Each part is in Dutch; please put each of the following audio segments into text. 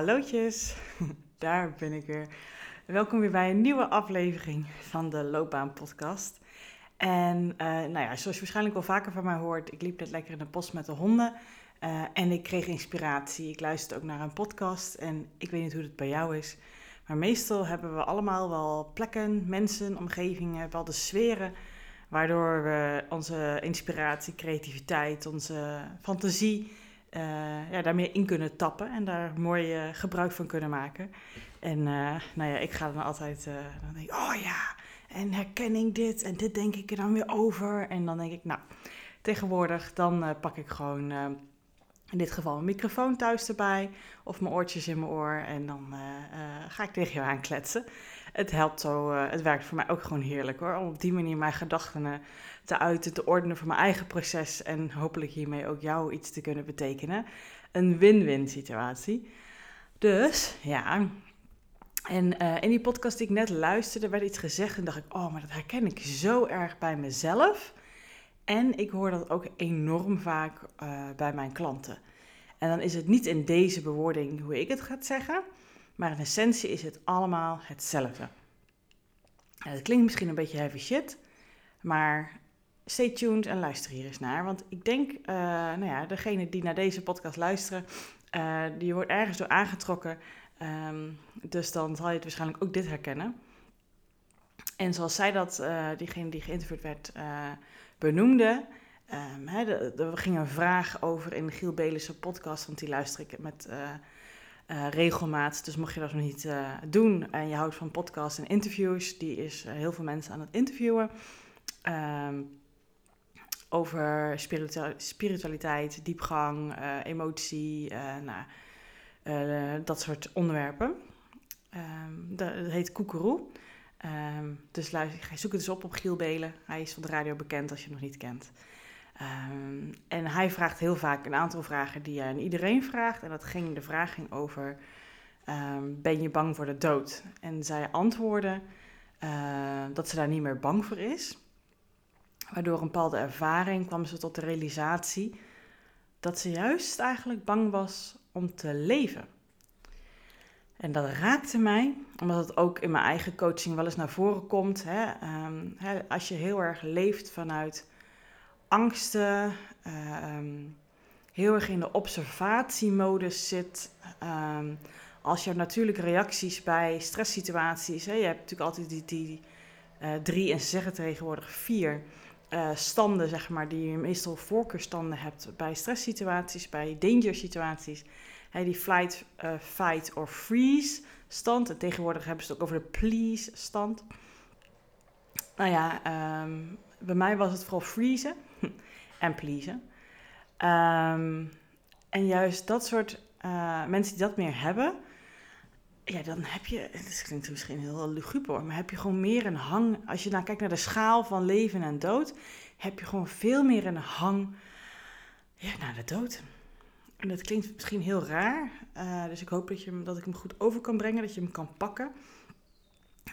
Hallootjes, daar ben ik weer. Welkom weer bij een nieuwe aflevering van de Loopbaan Podcast. En uh, nou ja, zoals je waarschijnlijk al vaker van mij hoort, ik liep net lekker in de bos met de honden. Uh, en ik kreeg inspiratie. Ik luisterde ook naar een podcast. En ik weet niet hoe het bij jou is. Maar meestal hebben we allemaal wel plekken, mensen, omgevingen, wel de sferen. Waardoor we onze inspiratie, creativiteit, onze fantasie uh, ja, daar meer in kunnen tappen en daar mooi uh, gebruik van kunnen maken. En uh, nou ja, ik ga dan altijd, dan denk ik, oh ja, en herkenning dit en dit denk ik er dan weer over. En dan denk ik, nou, tegenwoordig dan pak ik gewoon in dit geval een microfoon thuis erbij of mijn oortjes in mijn oor en dan ga ik tegen jou aankletsen. Het helpt zo, het werkt voor mij ook gewoon heerlijk hoor, om op die manier mijn gedachten te uiten, te ordenen voor mijn eigen proces en hopelijk hiermee ook jou iets te kunnen betekenen. Een win-win situatie. Dus ja, en in die podcast die ik net luisterde, werd iets gezegd en dacht ik, oh, maar dat herken ik zo erg bij mezelf. En ik hoor dat ook enorm vaak bij mijn klanten. En dan is het niet in deze bewoording hoe ik het ga zeggen, maar in essentie is het allemaal hetzelfde. En dat klinkt misschien een beetje heavy shit, maar stay tuned en luister hier eens naar. Want ik denk, uh, nou ja, degene die naar deze podcast luisteren, uh, die wordt ergens door aangetrokken. Um, dus dan zal je het waarschijnlijk ook dit herkennen. En zoals zij dat, uh, diegene die geïnterviewd werd, benoemde. Um, hè, er ging een vraag over in Giel Belische podcast, want die luister ik met regelmaat. Dus mocht je dat nog niet doen en je houdt van podcasts en interviews, die is heel veel mensen aan het interviewen. Um, over spiritualiteit, diepgang, emotie, nou, dat soort onderwerpen. Um, dat, heet Koekeroe. Dus luister, zoek het eens op op Giel Belen. Hij is van de radio bekend als je hem nog niet kent. Um, en hij vraagt heel vaak een aantal vragen die hij aan iedereen vraagt. En dat ging, de vraag ging over, ben je bang voor de dood? En zij antwoordde dat ze daar niet meer bang voor is. Waardoor een bepaalde ervaring kwam ze tot de realisatie dat ze juist eigenlijk bang was om te leven. En dat raakte mij, omdat het ook in mijn eigen coaching wel eens naar voren komt. Hè? Um, hè, als je heel erg leeft vanuit angsten, um, heel erg in de observatiemodus zit. Um, als je natuurlijke reacties bij stresssituaties, hè, je hebt natuurlijk altijd die, die uh, drie en ze zeggen tegenwoordig vier uh, standen, zeg maar, die je meestal voorkeurstanden hebt bij stresssituaties, bij danger situaties. Hey, die flight, uh, fight or freeze stand. En tegenwoordig hebben ze het ook over de please stand. Nou ja, um, bij mij was het vooral freezen en pleasen. Um, en juist dat soort uh, mensen die dat meer hebben, ja, dan heb je, het klinkt misschien heel luguber, maar heb je gewoon meer een hang, als je nou kijkt naar de schaal van leven en dood, heb je gewoon veel meer een hang ja, naar de dood. En dat klinkt misschien heel raar, uh, dus ik hoop dat, je, dat ik hem goed over kan brengen, dat je hem kan pakken.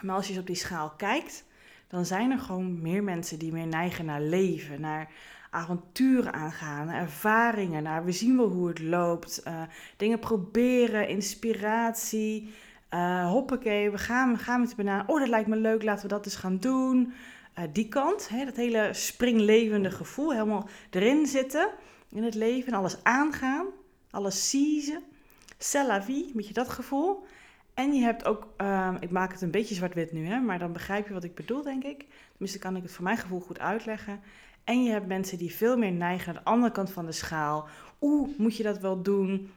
Maar als je eens op die schaal kijkt, dan zijn er gewoon meer mensen die meer neigen naar leven, naar avonturen aangaan, ervaringen, naar we zien wel hoe het loopt, uh, dingen proberen, inspiratie, uh, hoppakee, we gaan, we gaan met de banaan. Oh, dat lijkt me leuk, laten we dat eens gaan doen. Uh, die kant, hè, dat hele springlevende gevoel, helemaal erin zitten in het leven, alles aangaan, alles seizen. C'est la vie, dat gevoel. En je hebt ook, uh, ik maak het een beetje zwart-wit nu, hè, maar dan begrijp je wat ik bedoel, denk ik. Tenminste, kan ik het voor mijn gevoel goed uitleggen. En je hebt mensen die veel meer neigen naar de andere kant van de schaal. Oeh, moet je dat wel doen?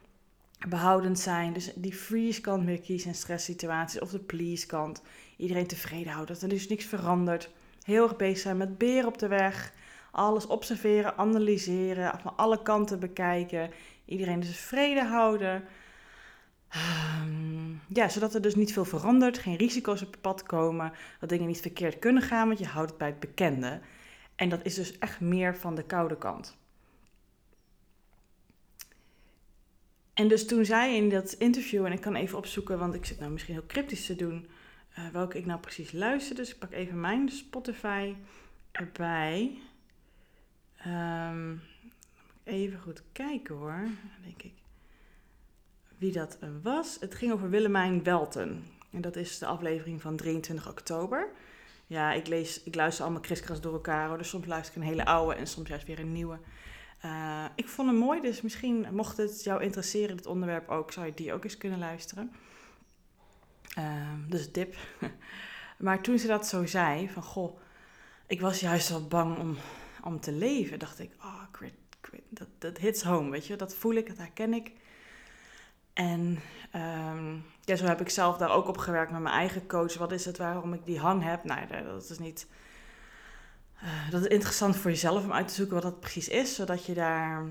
behoudend zijn. Dus die freeze kant meer kiezen in stresssituaties. Of de please kant. Iedereen tevreden houden. Dat er dus niks verandert. Heel erg bezig zijn met beer op de weg. Alles observeren, analyseren. Van alle kanten bekijken. Iedereen dus tevreden houden. Um, ja, zodat er dus niet veel verandert. Geen risico's op pad komen. Dat dingen niet verkeerd kunnen gaan. Want je houdt het bij het bekende. En dat is dus echt meer van de koude kant. En dus toen zij in dat interview, en ik kan even opzoeken, want ik zit nou misschien heel cryptisch te doen, uh, welke ik nou precies luister. Dus ik pak even mijn Spotify erbij. Um, even goed kijken hoor, denk ik. wie dat was. Het ging over Willemijn Welten. En dat is de aflevering van 23 oktober. Ja, ik, lees, ik luister allemaal kriskras door elkaar. Dus soms luister ik een hele oude en soms juist weer een nieuwe. Uh, ik vond hem mooi, dus misschien mocht het jou interesseren, dit onderwerp ook, zou je die ook eens kunnen luisteren. Uh, dus tip. maar toen ze dat zo zei, van goh, ik was juist wel bang om, om te leven, dacht ik, oh, dat, dat hits home, weet je, dat voel ik, dat herken ik. En um, ja, zo heb ik zelf daar ook op gewerkt met mijn eigen coach. Wat is het waarom ik die hang heb? Nou, dat is niet. Uh, dat is interessant voor jezelf om uit te zoeken wat dat precies is, zodat je daar.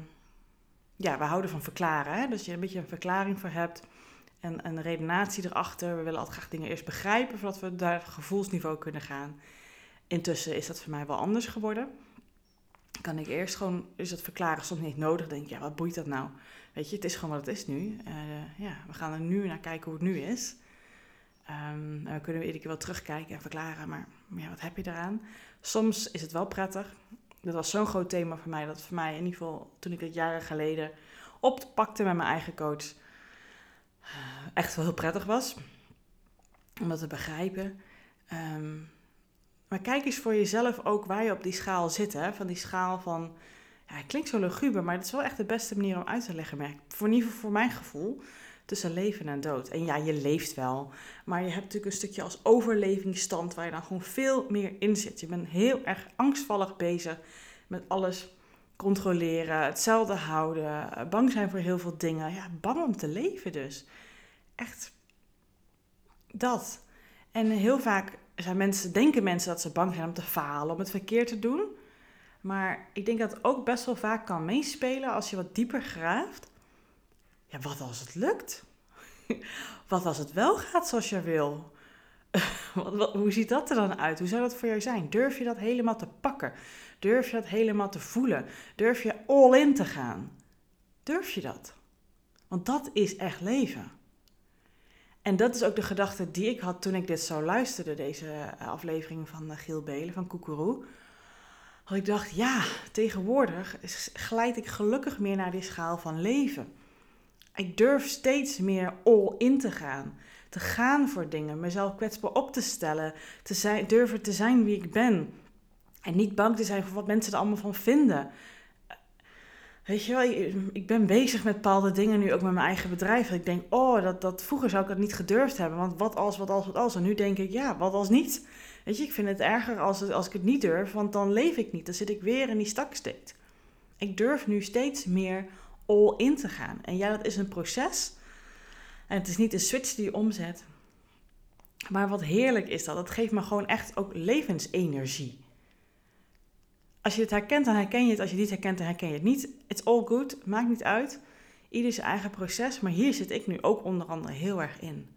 Ja, we houden van verklaren. Hè? Dus je een beetje een verklaring voor hebt en een redenatie erachter. We willen altijd graag dingen eerst begrijpen voordat we daar gevoelsniveau kunnen gaan. Intussen is dat voor mij wel anders geworden. Kan ik eerst gewoon, is het verklaren soms niet nodig. Denk ik, ja, wat boeit dat nou? Weet je, het is gewoon wat het is nu. Uh, ja, we gaan er nu naar kijken hoe het nu is. Um, en we kunnen iedere keer wel terugkijken en verklaren, maar wat heb je eraan? Soms is het wel prettig. Dat was zo'n groot thema voor mij, dat voor mij in ieder geval toen ik het jaren geleden oppakte met mijn eigen coach, uh, echt wel heel prettig was. Om dat te begrijpen. Um, maar kijk eens voor jezelf ook waar je op die schaal zit. Hè? Van die schaal van ja, het klinkt zo luguber, maar het is wel echt de beste manier om uit te leggen. Merk. Voor in voor mijn gevoel. Tussen leven en dood. En ja, je leeft wel. Maar je hebt natuurlijk een stukje als overlevingsstand waar je dan gewoon veel meer in zit. Je bent heel erg angstvallig bezig met alles controleren, hetzelfde houden, bang zijn voor heel veel dingen. Ja, bang om te leven dus. Echt dat. En heel vaak zijn mensen, denken mensen dat ze bang zijn om te falen, om het verkeerd te doen. Maar ik denk dat het ook best wel vaak kan meespelen als je wat dieper graaft. Ja, wat als het lukt? wat als het wel gaat zoals je wil? hoe ziet dat er dan uit? Hoe zou dat voor jou zijn? Durf je dat helemaal te pakken? Durf je dat helemaal te voelen? Durf je all in te gaan? Durf je dat? Want dat is echt leven. En dat is ook de gedachte die ik had toen ik dit zo luisterde, deze aflevering van Giel Belen van Koekeroe. Dat ik dacht, ja, tegenwoordig glijd ik gelukkig meer naar die schaal van leven. Ik durf steeds meer all in te gaan. Te gaan voor dingen, mezelf kwetsbaar op te stellen, te zijn, durven te zijn wie ik ben. En niet bang te zijn voor wat mensen er allemaal van vinden. Weet je wel, ik ben bezig met bepaalde dingen nu ook met mijn eigen bedrijf. Ik denk, oh, dat, dat, vroeger zou ik dat niet gedurfd hebben. Want wat als, wat als, wat als. En nu denk ik, ja, wat als niet? Weet je, ik vind het erger als, als ik het niet durf, want dan leef ik niet. Dan zit ik weer in die staksteed. Ik durf nu steeds meer all in te gaan. En ja, dat is een proces. En het is niet een switch die je omzet. Maar wat heerlijk is dat. Dat geeft me gewoon echt ook levensenergie. Als je het herkent, dan herken je het. Als je het niet herkent, dan herken je het niet. It's all good. Maakt niet uit. Ieder zijn eigen proces. Maar hier zit ik nu ook onder andere heel erg in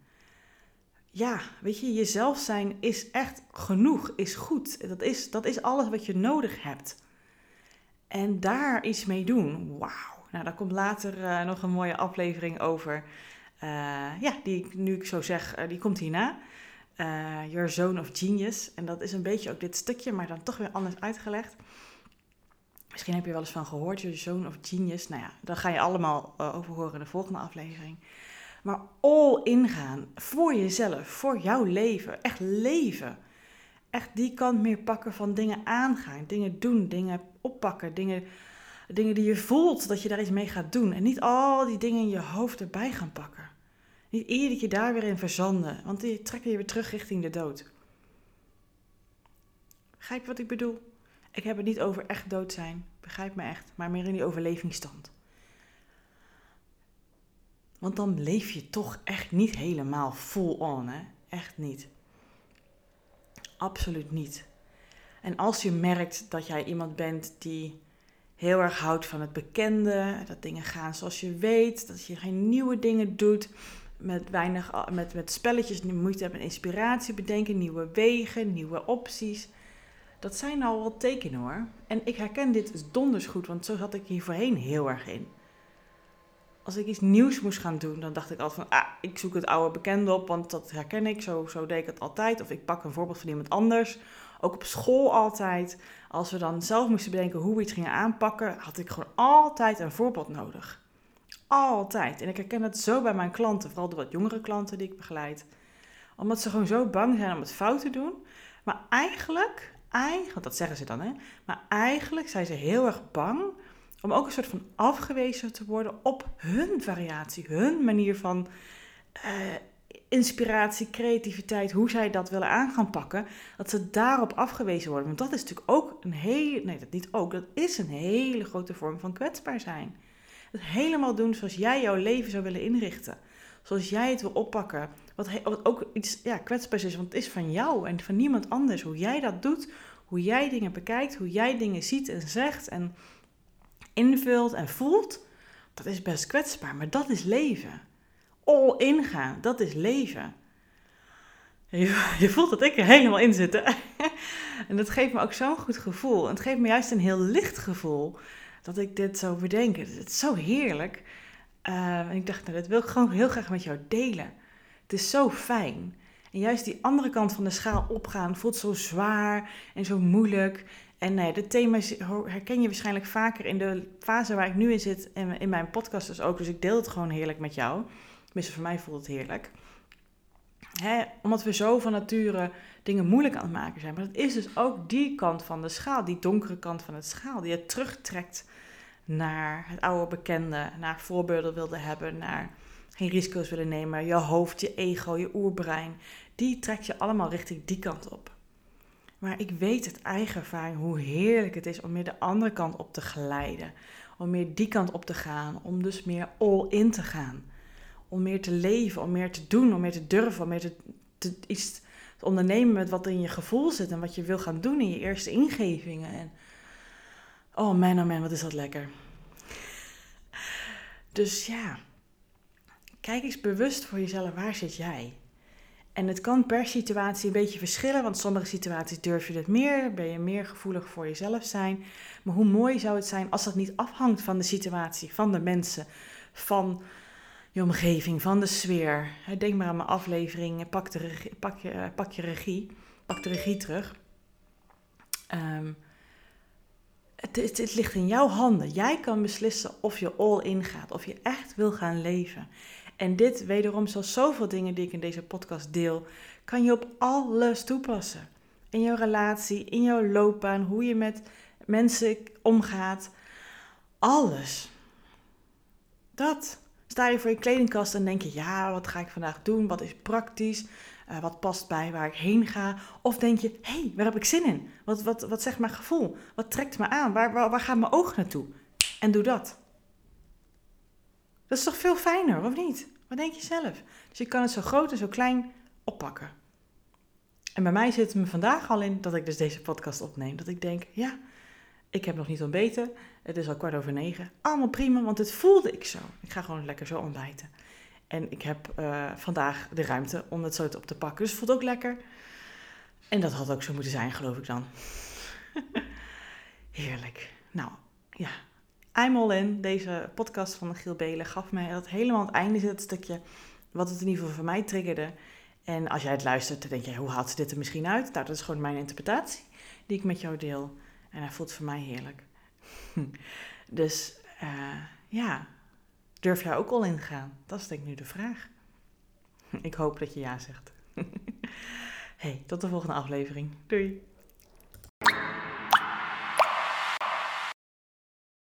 ja, weet je, jezelf zijn is echt genoeg, is goed. Dat is, dat is alles wat je nodig hebt. En daar iets mee doen, wauw. Nou, daar komt later uh, nog een mooie aflevering over. Uh, ja, die nu ik zo zeg, uh, die komt hierna. Your Zone of Genius. En dat is een beetje ook dit stukje, maar dan toch weer anders uitgelegd. Misschien heb je wel eens van gehoord, Your Zone of Genius. Nou ja, daar ga je allemaal over horen in de volgende aflevering. Maar all ingaan voor jezelf, voor jouw leven. Echt leven. Echt die kant meer pakken van dingen aangaan, dingen doen, dingen oppakken, dingen, dingen die je voelt dat je daar iets mee gaat doen. En niet al die dingen in je hoofd erbij gaan pakken. Niet iedere keer daar weer in verzanden, want die trekken je weer terug richting de dood. Begrijp je wat ik bedoel? Ik heb het niet over echt dood zijn, begrijp me echt, maar meer in die overlevingsstand. Want dan leef je toch echt niet helemaal full on, hè? Echt niet. Absoluut niet. En als je merkt dat jij iemand bent die heel erg houdt van het bekende, dat dingen gaan zoals je weet, dat je geen nieuwe dingen doet, met weinig met, met spelletjes, moeite hebt met inspiratie bedenken, nieuwe wegen, nieuwe opties. Dat zijn al wel tekenen hoor. En ik herken dit donders goed, want zo zat ik hier voorheen heel erg in als ik iets nieuws moest gaan doen, dan dacht ik altijd van, ah, ik zoek het oude bekende op, want dat herken ik, zo, zo deed ik het altijd. Of ik pak een voorbeeld van iemand anders. Ook op school altijd. Als we dan zelf moesten bedenken hoe we iets gingen aanpakken, had ik gewoon altijd een voorbeeld nodig. Altijd. En ik herken het zo bij mijn klanten, vooral de wat jongere klanten die ik begeleid. Omdat ze gewoon zo bang zijn om het fout te doen. Maar eigenlijk, eigenlijk, dat zeggen ze dan hè, maar eigenlijk zijn ze heel erg bang om ook een soort van afgewezen te worden op hun variatie, hun manier van uh, inspiratie, creativiteit, hoe zij dat willen aan gaan pakken, dat ze daarop afgewezen worden. Want dat is natuurlijk ook een hele, nee, dat niet ook, dat is een hele grote vorm van kwetsbaar zijn. Het helemaal doen zoals jij jouw leven zou willen inrichten. Zoals jij het wil oppakken. Wat, wat ook iets ja, kwetsbaars is, want het is van jou en van niemand anders. Hoe jij dat doet, hoe jij dingen bekijkt, hoe jij dingen ziet en zegt en invult en voelt, dat is best kwetsbaar, maar dat is leven all in gaan. Dat is leven. Je, je voelt dat ik er helemaal in zit. en dat geeft me ook zo'n goed gevoel. En het geeft me juist een heel licht gevoel dat ik dit zo bedenk. Het is zo heerlijk. Uh, en ik dacht, nou, dat wil ik gewoon heel graag met jou delen. Het is zo fijn. En juist die andere kant van de schaal opgaan voelt zo zwaar en zo moeilijk. En nee, dit thema herken je waarschijnlijk vaker in de fase waar ik nu in zit, in, in mijn podcast dus ook. Dus ik deel het gewoon heerlijk met jou. Tenminste, voor mij voelt het heerlijk. Hè, omdat we zo van nature dingen moeilijk aan het maken zijn. Maar dat is dus ook die kant van de schaal, die donkere kant van het schaal, die je terugtrekt naar het oude bekende, naar voorbeelden wilde hebben, naar geen risico's willen nemen, je hoofd, je ego, je oerbrein. Die trek je allemaal richting die kant op. Maar ik weet het eigen ervaring hoe heerlijk het is om meer de andere kant op te glijden. Om meer die kant op te gaan. Om dus meer all in te gaan om meer te leven, om meer te doen, om meer te durven, om meer te, te, iets te ondernemen met wat in je gevoel zit en wat je wil gaan doen in je eerste ingevingen. En oh man, oh man, wat is dat lekker. Dus ja, kijk eens bewust voor jezelf, waar zit jij? En het kan per situatie een beetje verschillen, want sommige situaties durf je het meer, ben je meer gevoelig voor jezelf zijn. Maar hoe mooi zou het zijn als dat niet afhangt van de situatie, van de mensen, van je omgeving, van de sfeer. Denk maar aan mijn aflevering, pak, de regie, pak, je, pak je regie, pak de regie terug. Ehm, het, het, het, ligt in jouw handen. Jij kan beslissen of je all in gaat, of je echt wil gaan leven. En dit, wederom, zoals zoveel dingen die ik in deze podcast deel, kan je op alles toepassen. In jouw relatie, in jouw loopbaan, hoe je met mensen omgaat. Alles. Dat. Sta je voor je kledingkast en denk je, ja, wat ga ik vandaag doen? Wat is praktisch? Uh, wat past bij waar ik heen ga? Of denk je, hé, hey, waar heb ik zin in? Wat, wat, wat zegt mijn gevoel? Wat trekt me aan? Waar, waar, waar gaat mijn oog naartoe? En doe dat. Dat is toch veel fijner, of niet? Wat denk je zelf? Dus je kan het zo groot en zo klein oppakken. En bij mij zit het me vandaag al in dat ik dus deze podcast opneem. Dat ik denk, ja, ik heb nog niet ontbeten. Het is al kwart over negen. Allemaal prima, want het voelde ik zo. Ik ga gewoon lekker zo ontbijten. En ik heb uh, vandaag de ruimte om het zo op te pakken. Dus het voelt ook lekker. En dat had ook zo moeten zijn, geloof ik dan. Heerlijk. Nou, ja. I'm all in. Deze podcast van Giel Belen gaf mij dat helemaal aan het einde zit stukje wat het in ieder geval voor mij triggerde. En als jij het luistert, dan denk je, hoe haalt ze dit er misschien uit? Nou, dat is gewoon mijn interpretatie die ik met jou deel. En hij voelt voor mij heerlijk. dus uh, ja, durf jij ook al in gaan? Dat is denk ik nu de vraag. ik hoop dat je ja zegt. hey, tot de volgende aflevering. Doei!